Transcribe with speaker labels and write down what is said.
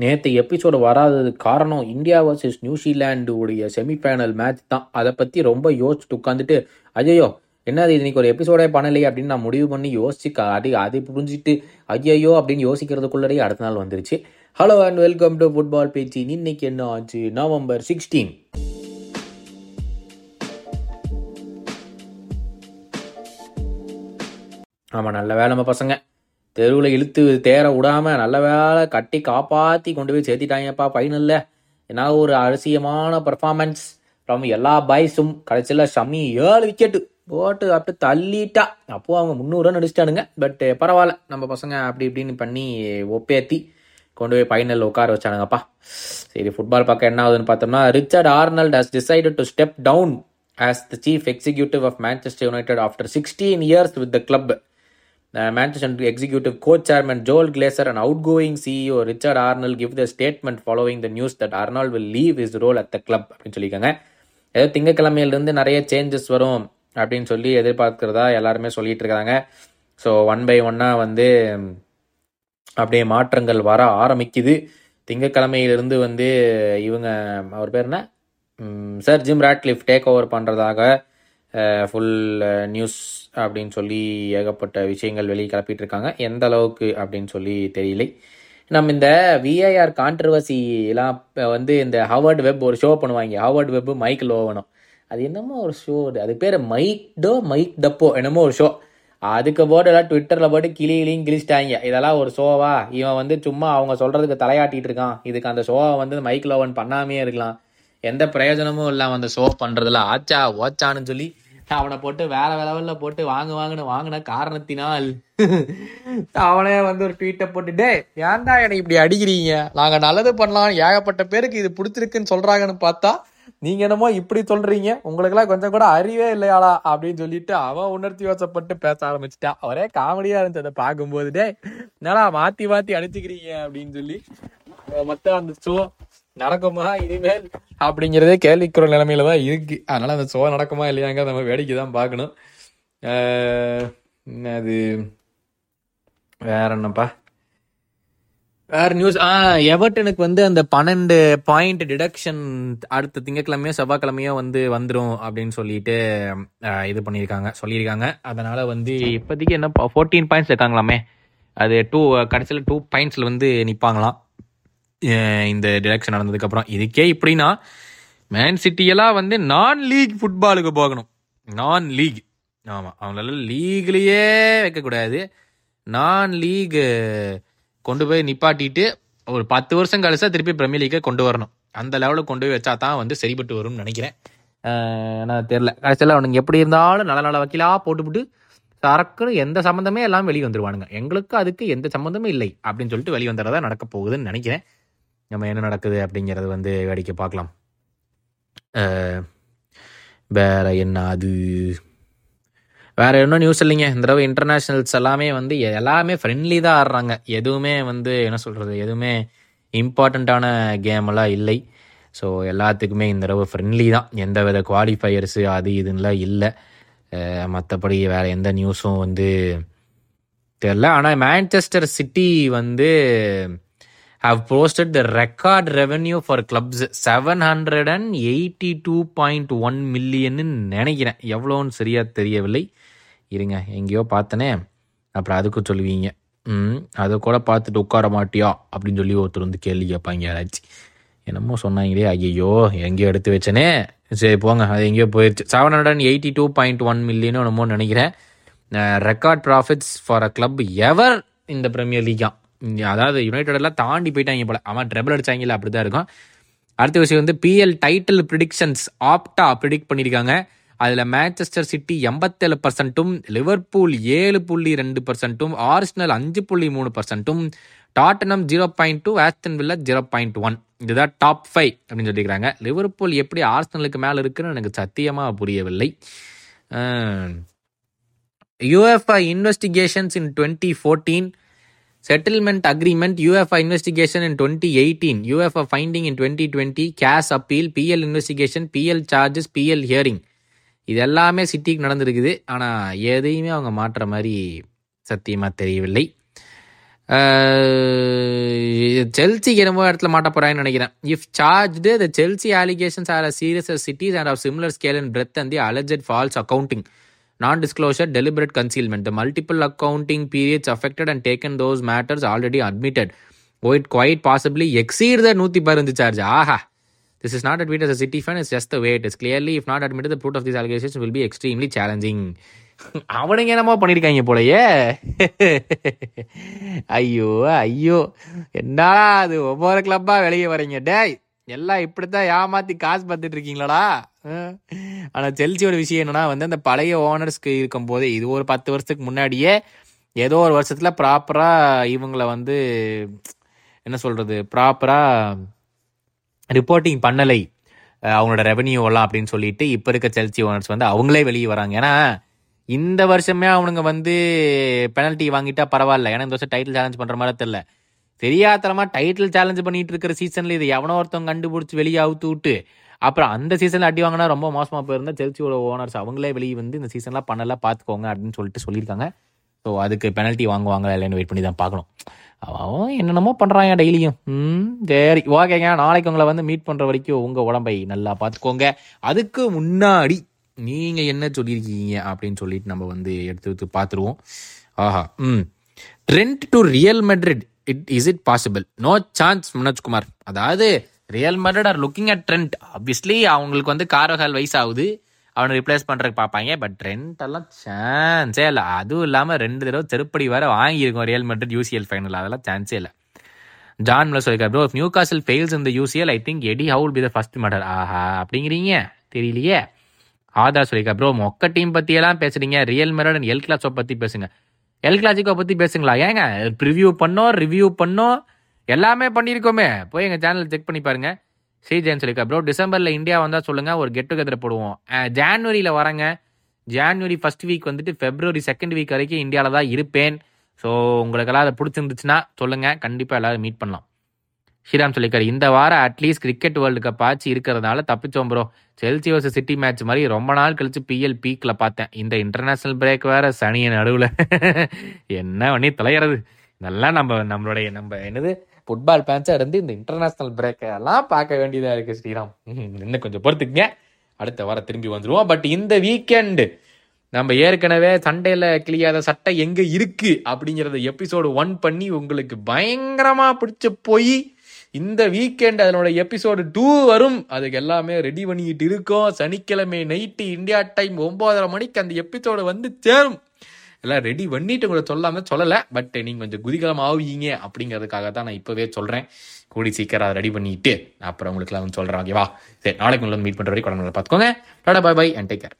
Speaker 1: நேற்று எபிசோடு வராததுக்கு காரணம் இந்தியா வர்சஸ் நியூசிலாண்டு உடைய செமிஃபைனல் மேட்ச் தான். அதை பற்றி ரொம்ப யோசிச்சுட்டு உட்காந்துட்டு அஜயோ என்னது இது? இன்னைக்கு ஒரு எபிசோடே பண்ணலையே அப்படின்னு நான் முடிவு பண்ணி யோசிச்சு அடி அது புரிஞ்சுட்டு ஐயோ அப்படின்னு யோசிக்கிறதுக்குள்ளேயே அடுத்த நாள் வந்துருச்சு. Hello and welcome to football பேச்சு இன்னைக்கு என்ன ஆச்சு? நவம்பர் சிக்ஸ்டீன் ஆமாம் நல்ல வேலை நம்ம பசங்க. தெருவில் இழுத்து தேர விடாமல் நல்ல வேலை கட்டி காப்பாற்றி கொண்டு போய் சேர்த்திட்டாங்கப்பா ஃபைனலில் ஏன்னா ஒரு அரிசியமான பர்ஃபார்மன்ஸ் ஃப்ரம் எல்லா பாய்ஸும் கடைசியில் ஷம்மி ஏழு விக்கெட்டு போட்டு அப்படியே தள்ளிட்டா. அப்போது அவங்க முந்நூறு ரன் அடிச்சிட்டானுங்க. பட் eh, பரவாயில்ல. நம்ம பசங்க அப்படி இப்படின்னு பண்ணி eh, ஒப்பேத்தி கொண்டு போய் ஃபைனலில் உட்கார வச்சானுங்கப்பா. சரி ஃபுட்பால் பக்கம் என்ன ஆகுதுன்னு பார்த்தோம்னா Richard Arnold has decided to step down as the chief executive of Manchester United after sixteen years with the club Uh, Manchester Executive Co-Chairman Joel Glazer and outgoing CEO Richard Arnold give the statement following the news that Arnold will leave his role at the club அப்படின்னு சொல்லியிருக்காங்க. ஏதோ திங்கக்கிழமையிலிருந்து நிறைய changes வரும் அப்படின்னு சொல்லி எதிர்பார்க்கிறதா எல்லாருமே சொல்லிட்டு இருக்காங்க. ஸோ ஒன் பை ஒன்னாக வந்து அப்படியே மாற்றங்கள் வர ஆரம்பிக்குது. திங்கக்கிழமையிலிருந்து வந்து இவங்க அவர் பேர் என்ன? Sir Jim Ratcliffe take over பண்ணுறதாக full news அப்படின்னு சொல்லி ஏகப்பட்ட விஷயங்கள் வெளியே கிளப்பிட்டு இருக்காங்க எந்த அளவுக்கு அப்படின்னு சொல்லி தெரியலை. நம்ம இந்த விஐஆர் கான்ட்ரவர்சி எல்லாம் வந்து இந்த ஹவர்ட் வெப் ஒரு ஷோ பண்ணுவாங்க. ஹவர்ட் வெப் மைக் லோவனும் அது என்னமோ ஒரு ஷோ அது. பேர் மைக் டோ மைக் டப்போ என்னமோ ஒரு ஷோ அதுக்கு போட்டு எல்லாம் ட்விட்டரில் போட்டு கிளி கிளியும் கிழிச்சிட்டாங்க. இதெல்லாம் ஒரு ஷோவா இவன் வந்து சும்மா அவங்க சொல்கிறதுக்கு தலையாட்டிகிட்டு இருக்கான். இதுக்கு அந்த ஷோவை வந்து மைக் லோவன் பண்ணாமே இருக்கலாம். எந்த பிரயோஜனமும் இல்லாமல் அந்த ஷோ பண்ணுறதுல ஆச்சா ஓச்சான்னு சொல்லி அவனை போட்டு வேற லெவலில் போட்டு வாங்க வாங்குன்னு வாங்கின காரணத்தினால் அவனே வந்து ஒரு ட்வீட்டை போட்டு டே ஏன்டா என்னை இப்படி அடிக்கிறீங்க? நாங்கள் நல்லது பண்ணலாம் ஏகப்பட்ட பேருக்கு இது பிடிச்சிருக்குன்னு சொல்கிறாங்கன்னு பார்த்தா நீங்க என்னமோ இப்படி சொல்றீங்க? உங்களுக்கெல்லாம் கொஞ்சம் கூட அறிவே இல்லையாளா அப்படின்னு சொல்லிட்டு அவன் உணர்த்தி வசப்பட்டு பேச ஆரம்பிச்சிட்டான் ஒரே காமெடியா இருந்துச்சு அதை பார்க்கும்போது டே என்னடா மாத்தி மாத்தி அடிச்சுக்கிறீங்க? அப்படின்னு சொல்லி மொத்தம் அந்த ஷோ நடக்குமா? இனிமேல் அப்படிங்கிறதே கேள்விக்குற நிலைமையில தான் இருக்கு. அதனால அந்த ஷோ நடக்குமா இல்லையாங்க நம்ம வேடிக்கை தான் பார்க்கணும். அது? வேற என்னப்பா? வேற நியூஸ் ஆ எவர்டனுக்கு வந்து அந்த பன்னெண்டு பாயிண்ட் டிடக்ஷன் அடுத்த திங்கக்கிழமையோ செவ்வாய்க்கிழமையோ வந்து வந்துடும் அப்படின்னு சொல்லிட்டு இது பண்ணியிருக்காங்க சொல்லியிருக்காங்க. அதனால வந்து இப்போதைக்கு என்ன ஃபோர்டீன் பாயிண்ட்ஸ் இருக்காங்களாமே. அது டூ கடைசியில் டூ பாயிண்ட்ஸில் வந்து நிற்பாங்களாம் இந்த டிரெக்ஷன் நடந்ததுக்கப்புறம். இதுக்கே இப்படின்னா மேன் சிட்டியெல்லாம் வந்து நான் லீக் ஃபுட்பாலுக்கு போகணும். நான் லீக் ஆமாம் அவங்களால லீக்லேயே வைக்கக்கூடாது நான் லீக் கொண்டு போய் நிப்பாட்டிட்டு ஒரு பத்து வருஷம் கழிச்சா திருப்பி பிரீமியர் லீக்கை கொண்டு வரணும். அந்த லெவலுக்கு கொண்டு போய் வச்சா தான் வந்து சரிப்பட்டு வரும்னு நினைக்கிறேன். நான் தெரில கடைசியில் அவனுங்க எப்படி இருந்தாலும் நல்ல நல்ல வக்கீலாக போட்டுவிட்டு சரக்குன்னு எந்த சம்மந்தமே எல்லாம் வெளியே வந்துருவானுங்க. எங்களுக்கு அதுக்கு எந்த சம்மந்தமும் இல்லை அப்படின்னு சொல்லிட்டு வெளியே வந்துடுறதா நடக்க போகுதுன்னு நினைக்கிறேன். நம்ம என்ன நடக்குது அப்படிங்கிறது வந்து வேடிக்கை பார்க்கலாம். வேற என்ன அது? வேற என்ன நியூஸ் இல்லைங்க? இந்த தடவை இன்டர்நேஷ்னல்ஸ் எல்லாமே வந்து எ- எல்லாமே ஃப்ரெண்ட்லி தான் ஆடுறாங்க. எதுவுமே வந்து என்ன சொல்கிறது எதுவுமே இம்பார்ட்டண்ட்டான கேம் எல்லாம் இல்லை. ஸோ எல்லாத்துக்குமே இந்த தடவை ஃப்ரெண்ட்லி தான். எந்த வித குவாலிஃபையர்ஸு அது இதுன்னெலாம் இல்லை. மற்றபடி வேற எந்த நியூஸும் வந்து தெரில ஆனால் மேன்செஸ்டர் சிட்டி வந்து have posted the record revenue for clubs seven hundred and eighty two point one மில்லியன்னு நினைக்கிறேன். எவ்வளோன்னு சரியாக தெரியவில்லை. இருங்க எங்கேயோ பார்த்தனே. அப்புறம் அதுக்கும் சொல்லுவீங்க. ம் அதை கூட பார்த்துட்டு உட்கார மாட்டியா? அப்படின்னு சொல்லி ஒருத்தர் வந்து கேள்வி கேட்பாங்க யாராச்சும் என்னமோ சொன்னாங்களே ஐயோ எங்கேயோ எடுத்து வச்சனே. சரி போங்க அது எங்கேயோ போயிடுச்சு seven hundred and eighty two point one மில்லியனோ என்னமோ நினைக்கிறேன் record profits for a club ever இந்த ப்ரீமியர் லீக்கா அதாவது யுனைடெடெல்லாம் தாண்டி போயிட்டாங்க போல. அவன் ட்ரெபிள் அடிச்சாங்கல்ல அப்படி தான் இருக்கும். அடுத்த விஷயம் வந்து PL title predictions Opta predict பண்ணியிருக்காங்க. அதில் மேன்செஸ்டர் சிட்டி எண்பத்தேழு பர்சன்ட்டும் லிவர்பூல் ஏழு புள்ளி ரெண்டு பர்சன்ட்டும் ஆர்ஸ்னல் அஞ்சு புள்ளி மூணு பர்சன்ட்டும் Tottenham zero point two Aston Villa zero point one இதுதான் டாப் ஃபைவ் அப்படின்னு சொல்லியிருக்காங்க. லிவர்பூல் எப்படி ஆர்ஸ்னலுக்கு மேலே இருக்குன்னு எனக்கு சத்தியமாக புரியவில்லை. UEFA investigations in twenty fourteen settlement agreement UEFA investigation in twenty eighteen UEFA finding in twenty twenty CAS appeal PL investigation PL charges PL hearing இது எல்லாமே சிட்டிக்கு நடந்திருக்குது. ஆனால் எதையுமே அவங்க மாற்றுற மாதிரி சத்தியமாக தெரியவில்லை. செல்சிக்கு என்னமோ இடத்துல மாட்ட போறாங்கன்னு நினைக்கிறேன். If charged the Chelsea allegations are a serious City's and of similar scale and breadth and the alleged false accounting non disclosure deliberate concealment the multiple accounting periods affected and taken those matters already admitted white quite possibly exceed the நூற்றி பதினஞ்சு charge Aha. This is not admit as a city fan, it's just the way it is. Clearly, if not admitted, the proof of these allegations will அவனுங்க என்னமோ பண்ணியிருக்காங்க போலயே. ஐயோ ஐயோ. என்னடா அது ஒவ்வொரு கிளப்பா வெளியே வரீங்க டேய் எல்லாம் இப்படித்தான் ஏமாத்தி காசு பார்த்துட்டு இருக்கீங்களா ஆனால் ஆனா செல்சியோட விஷயம் என்னன்னா வந்து அந்த பழைய ஓனர்ஸ்க்கு இருக்கும் போதே இது ஒரு பத்து வருஷத்துக்கு முன்னாடியே ஏதோ ஒரு வருஷத்துல ப்ராப்பரா இவங்கள வந்து என்ன சொல்றது ப்ராப்பரா ரிப்போர்ட்டிங் பண்ணலை. அவங்களோட ரெவன்யூ எல்லாம் அப்படின்னு சொல்லிட்டு இப்போ இருக்க செல்சி ஓனர்ஸ் வந்து அவங்களே வெளியே வராங்க. ஏன்னா இந்த வருஷமே அவனுங்க வந்து பெனல்ட்டி வாங்கிட்டா பரவாயில்ல. ஏன்னா இந்த வருஷம் டைட்டில் சேலஞ்ச் பண்ற மாதிரி தெரியல. தெரியாதனமா டைட்டில் சேலஞ்ச் பண்ணிட்டு இருக்கிற சீசன்ல இது எவனோ ஒருத்தவங்க கண்டுபிடிச்சி வெளியே அவுத்து விட்டு அப்புறம் அந்த சீசன்ல அடி வாங்கினா ரொம்ப மோசமா போயிருந்தா செல்சியோட ஓனர்ஸ் அவங்களே வெளியே வந்து இந்த சீசன்லாம் பண்ணல பாத்துக்கோங்க அப்படின்னு சொல்லிட்டு சொல்லியிருக்காங்க. ஸோ அதுக்கு பெனல்ட்டி வாங்குவாங்களா இல்லைன்னு வெயிட் பண்ணி தான் பார்க்கணும். அவன் என்னென்னமோ பண்ணுறாங்க டெய்லியும் ம் சரி. ஓகேங்க நாளைக்கு உங்களை வந்து மீட் பண்ணுற வரைக்கும் உங்கள் உடம்பை நல்லா பார்த்துக்கோங்க. அதுக்கு முன்னாடி நீங்கள் என்ன சொல்லியிருக்கீங்க அப்படின்னு சொல்லிட்டு நம்ம வந்து எடுத்து எடுத்து பார்த்துருவோம். ஆஹா ம். Trent to Real Madrid it is it possible no chance Manojkumar அதாவது Real Madrid are looking at Trent obviously அவங்களுக்கு வந்து காரகால் வயசாகுது. அவனை ரிப்ளேஸ் பண்ணுறதுக்கு பார்ப்பாங்க. பட் ட்ரெண்ட் எல்லாம் சான்ஸே இல்லை. அதுவும் இல்லாமல் ரெண்டு தடவை செருப்படி வேற வாங்கியிருக்கோம் ரியல் மெட்ரிட் யூசிஎல் ஃபைனல் அதெல்லாம் சான்ஸே இல்லை. ஜான் மில்லர் சொல்லியிருக்காரு ப்ரோ நியூ காசல் ஃபெயில்ஸ் இந்த UCL I think Eddie Howe'll be the first matter ஆஹா அப்படிங்கிறீங்க? தெரியலையே. ஆதா சொல்லியிருக்கா ப்ரோ மொக்க டீம் பற்றியெல்லாம் பேசுகிறீங்க Real Madrid and El Clasico பற்றி பேசுங்க. எல் கிளாசிக்கோ பற்றி பேசுங்களா? ஏங்க ப்ரிவ்யூ பண்ணோம் ரிவ்யூ பண்ணோம் எல்லாமே பண்ணியிருக்கோமே. போய் எங்கள் சேனல் செக் பண்ணி பாருங்க. ஸ்ரீஜெயன் சொல்லியிருக்கா ப்ரோ டிசம்பரில் இந்தியா வந்தால் சொல்லுங்கள் ஒரு கெட் டுகெதர் போடுவோம் ஜான்வரியில் வரேங்க. ஜான்வரி ஃபர்ஸ்ட் வீக் வந்துட்டு ஃபெப்ரவரி செகண்ட் வீக் வரைக்கும் இந்தியாவில் தான் இருப்பேன். ஸோ உங்களுக்கெல்லாம் அதை பிடிச்சிருந்துச்சுன்னா சொல்லுங்கள் கண்டிப்பாக எல்லோரும் மீட் பண்ணலாம். ஸ்ரீராம் சொல்லிக்கார் இந்த வாரம் அட்லீஸ்ட் கிரிக்கெட் வேர்ல்டு கப் ஆச்சு இருக்கிறதுனால தப்பிச்சோம் bro Chelsea versus City match மாதிரி ரொம்ப நாள் கழிச்சு பிஎல் பீக்கில் பார்த்தேன். இந்த இன்டர்நேஷனல் பிரேக் வேற சனியின் நடுவில். என்ன பண்ணி தலையிறது இதெல்லாம் நம்ம நம்மளுடைய நம்ம என்னது ஃபுட்பால் பேன்ஸா இருந்து இந்த இன்டர்நேஷ்னல் பிரேக் எல்லாம் பார்க்க வேண்டியதாக இருக்குது ஸ்ரீராம். இன்னும் கொஞ்சம் பொறுத்துக்குங்க. அடுத்த வாரம் திரும்பி வந்துடுவோம் பட் இந்த வீக்கெண்டு நம்ம ஏற்கனவே சண்டையில் கிளியாத சட்டை எங்கே இருக்குது அப்படிங்கிறத எபிசோடு ஒன் பண்ணி உங்களுக்கு பயங்கரமாக பிடிச்ச போய் இந்த வீக்கெண்ட் அதனோட எபிசோடு டூ வரும். அதுக்கு எல்லாமே ரெடி பண்ணிக்கிட்டு இருக்கோம். சனிக்கிழமை நைட்டு இந்தியா டைம் ஒம்போதரை மணிக்கு அந்த எபிசோடு வந்து சேரும். எல்லாம் ரெடி பண்ணிட்டு கூட சொல்லாம சொல்லலை. பட் நீங்கள் கொஞ்சம் குதிகலம் ஆவீங்க அப்படிங்கிறதுக்காக தான் நான் இப்போவே சொல்கிறேன் கூடி சீக்கிரம் அதை ரெடி பண்ணிட்டு நான் அப்புறம் உங்களுக்குலாம் வந்து சொல்கிறேன் ஓகேவா சரி நாளைக்கு உங்களை மீட் பண்ணுற வரைக்கும் உடம்புல பார்த்துக்கோங்க. Tata bye and take care